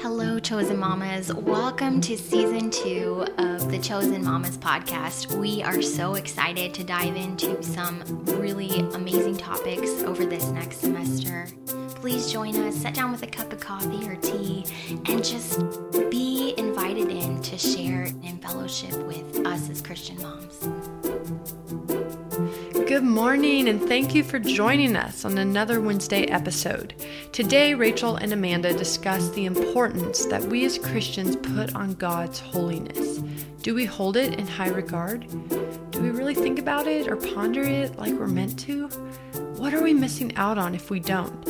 Hello, Chosen Mamas. Welcome to season two of the Chosen Mamas podcast. We are so excited to dive into some really amazing topics over this next semester. Please join us, sit down with a cup of coffee or tea, and just be invited in to share and fellowship with us as Christian moms. Good morning, and thank you for joining us on another Wednesday episode. Today, Rachel and Amanda discuss the importance that we as Christians put on God's holiness. Do we hold it in high regard? Do we really think about it or ponder it like we're meant to? What are we missing out on if we don't?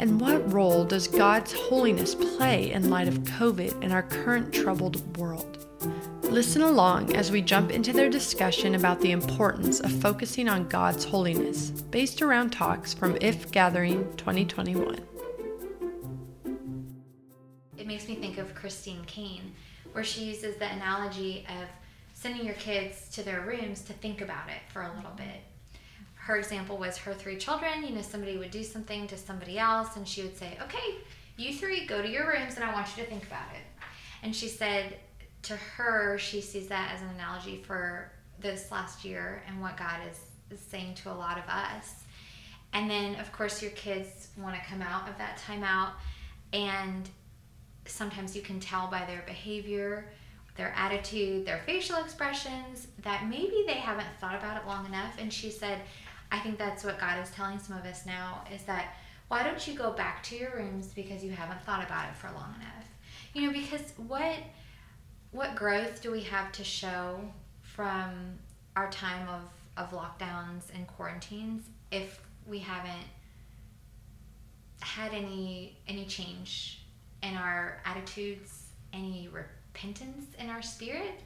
And what role does God's holiness play in light of COVID and our current troubled world? Listen along as we jump into their discussion about the importance of focusing on God's holiness, based around talks from If Gathering 2021. It makes me think of Christine Caine, where she uses the analogy of sending your kids to their rooms to think about it for a little bit. Her example was her three children. You know, somebody would do something to somebody else, and she would say, Okay, you three go to your rooms, and I want you to think about it. And she said, to her, she sees that as an analogy for this last year and what God is, is saying to a lot of us. And then, of course, your kids want to come out of that timeout, and sometimes you can tell by their behavior, their attitude, their facial expressions that maybe they haven't thought about it long enough. And she said, I think that's what God is telling some of us now is that why don't you go back to your rooms because you haven't thought about it for long enough? You know, because what what growth do we have to show from our time of, of lockdowns and quarantines if we haven't had any any change in our attitudes, any repentance in our spirit?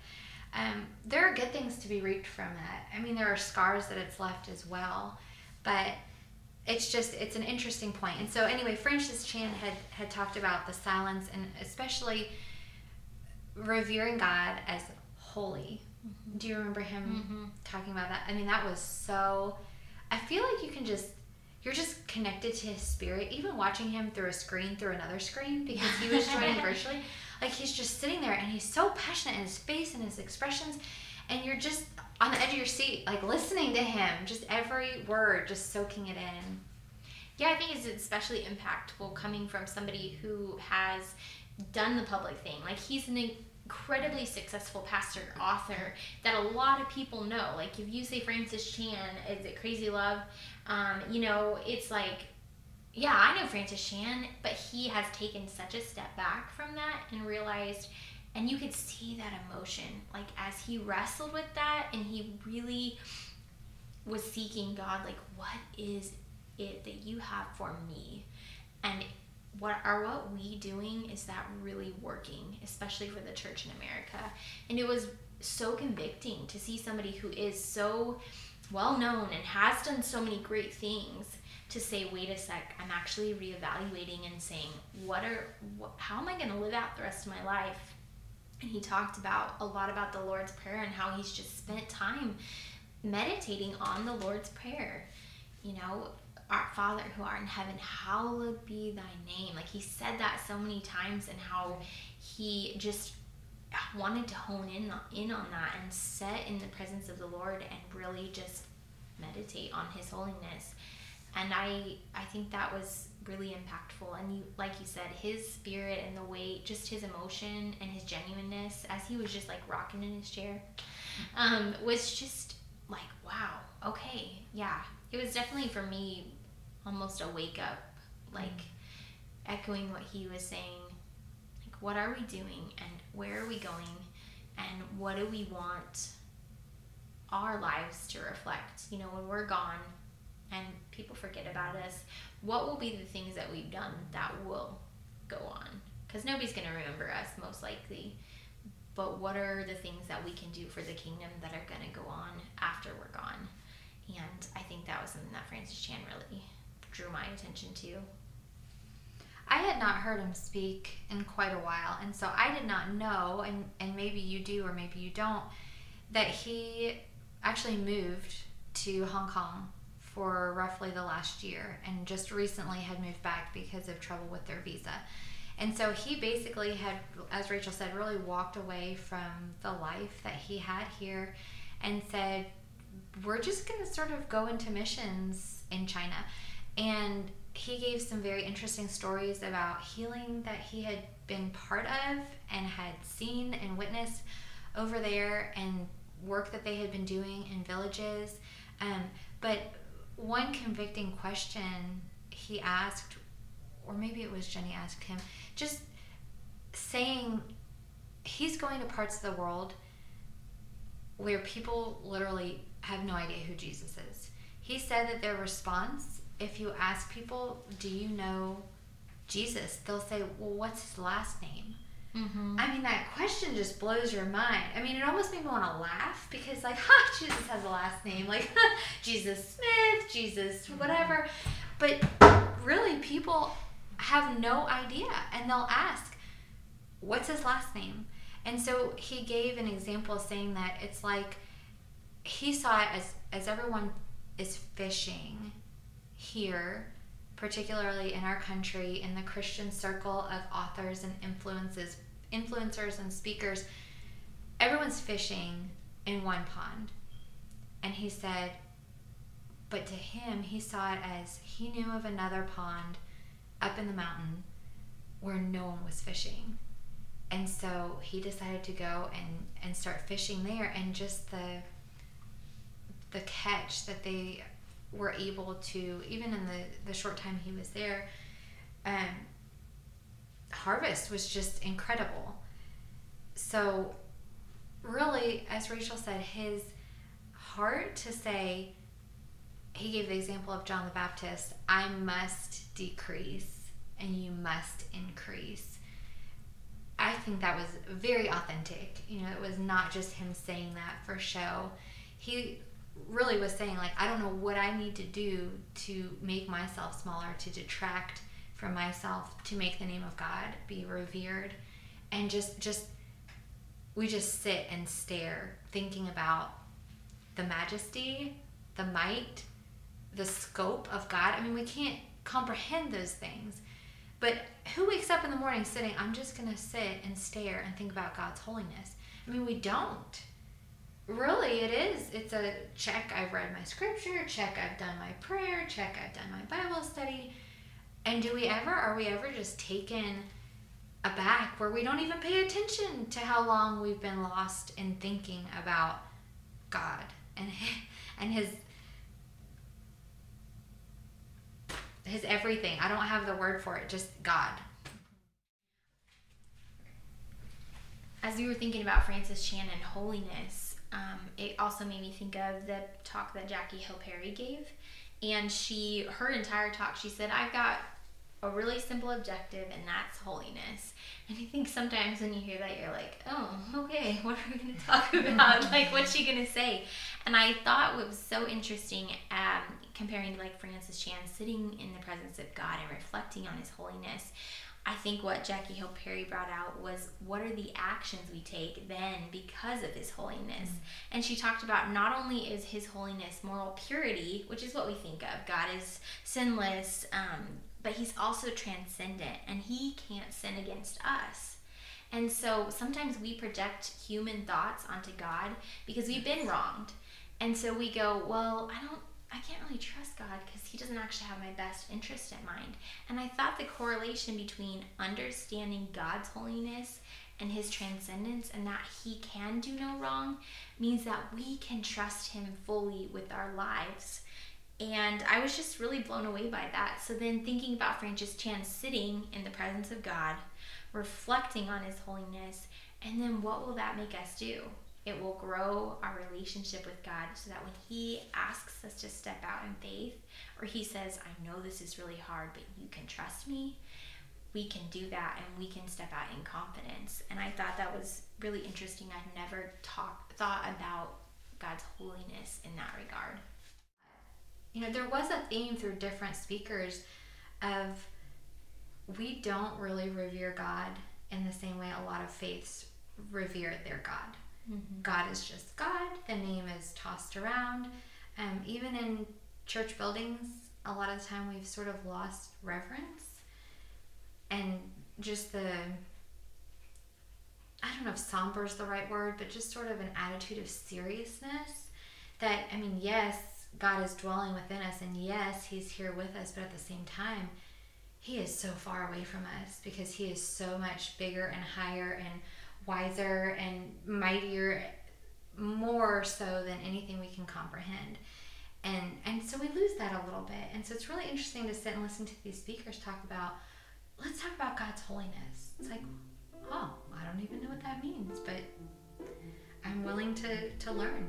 Um, there are good things to be reaped from that. I mean, there are scars that it's left as well, but it's just it's an interesting point. And so, anyway, Francis Chan had had talked about the silence and especially revering God as holy. Mm-hmm. Do you remember him mm-hmm. talking about that? I mean, that was so. I feel like you can just you're just connected to his spirit, even watching him through a screen through another screen because he was joining virtually. Like he's just sitting there and he's so passionate in his face and his expressions, and you're just on the edge of your seat, like listening to him, just every word, just soaking it in. Yeah, I think it's especially impactful coming from somebody who has done the public thing. Like he's an incredibly successful pastor author that a lot of people know. Like if you say Francis Chan, is it Crazy Love? Um, you know, it's like, yeah, I know Francis Chan, but he has taken such a step back from that and realized, and you could see that emotion, like as he wrestled with that and he really was seeking God, like, what is it that you have for me? And what are what we doing is that really working especially for the church in america. And it was so convicting to see somebody who is so well known and has done so many great things to say wait a sec i'm actually reevaluating and saying what are what, how am i going to live out the rest of my life? And he talked about a lot about the lord's prayer and how he's just spent time meditating on the lord's prayer you know our Father who art in heaven, hallowed be thy name. Like he said that so many times and how he just wanted to hone in in on that and sit in the presence of the Lord and really just meditate on his holiness. And I I think that was really impactful and you like you said his spirit and the way just his emotion and his genuineness as he was just like rocking in his chair um, was just like wow okay yeah it was definitely for me almost a wake up, like echoing what he was saying. Like, what are we doing and where are we going and what do we want our lives to reflect? You know, when we're gone and people forget about us, what will be the things that we've done that will go on? Because nobody's going to remember us, most likely. But what are the things that we can do for the kingdom that are going to go on after we're gone? And I think that was something that Francis Chan really drew my attention to. You. I had not heard him speak in quite a while, and so I did not know, and, and maybe you do or maybe you don't, that he actually moved to Hong Kong for roughly the last year and just recently had moved back because of trouble with their visa. And so he basically had, as Rachel said, really walked away from the life that he had here and said, We're just going to sort of go into missions in China. And he gave some very interesting stories about healing that he had been part of and had seen and witnessed over there and work that they had been doing in villages. Um, but one convicting question he asked, or maybe it was Jennie asked him, just saying he's going to parts of the world where people literally have no idea who Jesus is. He said that their response, if you ask people, Do you know Jesus? they'll say, Well, what's his last name? Mm-hmm. I mean, that question just blows your mind. I mean, it almost made me want to laugh because, like, ha, Jesus has a last name, like Jesus Smith, Jesus whatever. But really, people have no idea, and they'll ask, "What's his last name?" And so he gave an example saying that it's like he saw it as as everyone is fishing here particularly in our country in the christian circle of authors and influences influencers and speakers, everyone's fishing in one pond. And he said, but to him, he saw it as he knew of another pond up in the mountain where no one was fishing. And so he decided to go and, and start fishing there and just the the catch that they were able to even in the, the short time he was there um, harvest was just incredible. So, really, as Rachel said, his heart to say, he gave the example of John the Baptist I must decrease and you must increase. I think that was very authentic. You know, it was not just him saying that for show. He really was saying, like, I don't know what I need to do to make myself smaller, to detract from myself to make the name of God be revered and just just we just sit and stare thinking about the majesty, the might, the scope of God. I mean, we can't comprehend those things. But who wakes up in the morning sitting, I'm just going to sit and stare and think about God's holiness? I mean, we don't. Really, it is. It's a check, I've read my scripture, check, I've done my prayer, check, I've done my Bible study and do we ever, are we ever just taken aback where we don't even pay attention to how long we've been lost in thinking about God and and his his everything. I don't have the word for it, just God. As we were thinking about Francis Chan and holiness, also made me think of the talk that Jackie Hill Perry gave. And she, her entire talk, she said, I've got a really simple objective, and that's holiness. And I think sometimes when you hear that, you're like, oh, okay, what are we going to talk about? like, what's she going to say? And I thought what was so interesting, um, comparing to like Francis Chan sitting in the presence of God and reflecting on his holiness. I think what Jackie Hill Perry brought out was what are the actions we take then because of his holiness. Mm-hmm. And she talked about not only is his holiness moral purity, which is what we think of, God is sinless, um, but he's also transcendent and he can't sin against us. And so sometimes we project human thoughts onto God because we've been wronged. And so we go, well, I don't I can't really trust God because he doesn't actually have my best interest in mind. And I thought the correlation between understanding God's holiness and his transcendence and that he can do no wrong means that we can trust him fully with our lives and I was just really blown away by that. So then thinking about Francis Chan sitting in the presence of God, reflecting on his holiness, and then what will that make us do? It will grow our relationship with God so that when He asks us to step out in faith, or He says, I know this is really hard, but you can trust me, we can do that and we can step out in confidence. And I thought that was really interesting. I've never talked thought about God's holiness in that regard you know, there was a theme through different speakers of we don't really revere God in the same way a lot of faiths revere their God. Mm-hmm. God is just God. The name is tossed around. Um, even in church buildings, a lot of the time we've sort of lost reverence. And just the I don't know if somber is the right word, but just sort of an attitude of seriousness that I mean, yes, God is dwelling within us and yes, he's here with us, but at the same time, he is so far away from us because he is so much bigger and higher and wiser and mightier more so than anything we can comprehend. And and so we lose that a little bit. And so it's really interesting to sit and listen to these speakers talk about let's talk about god's holiness. It's like oh i don't even know what that means but i'm willing to to learn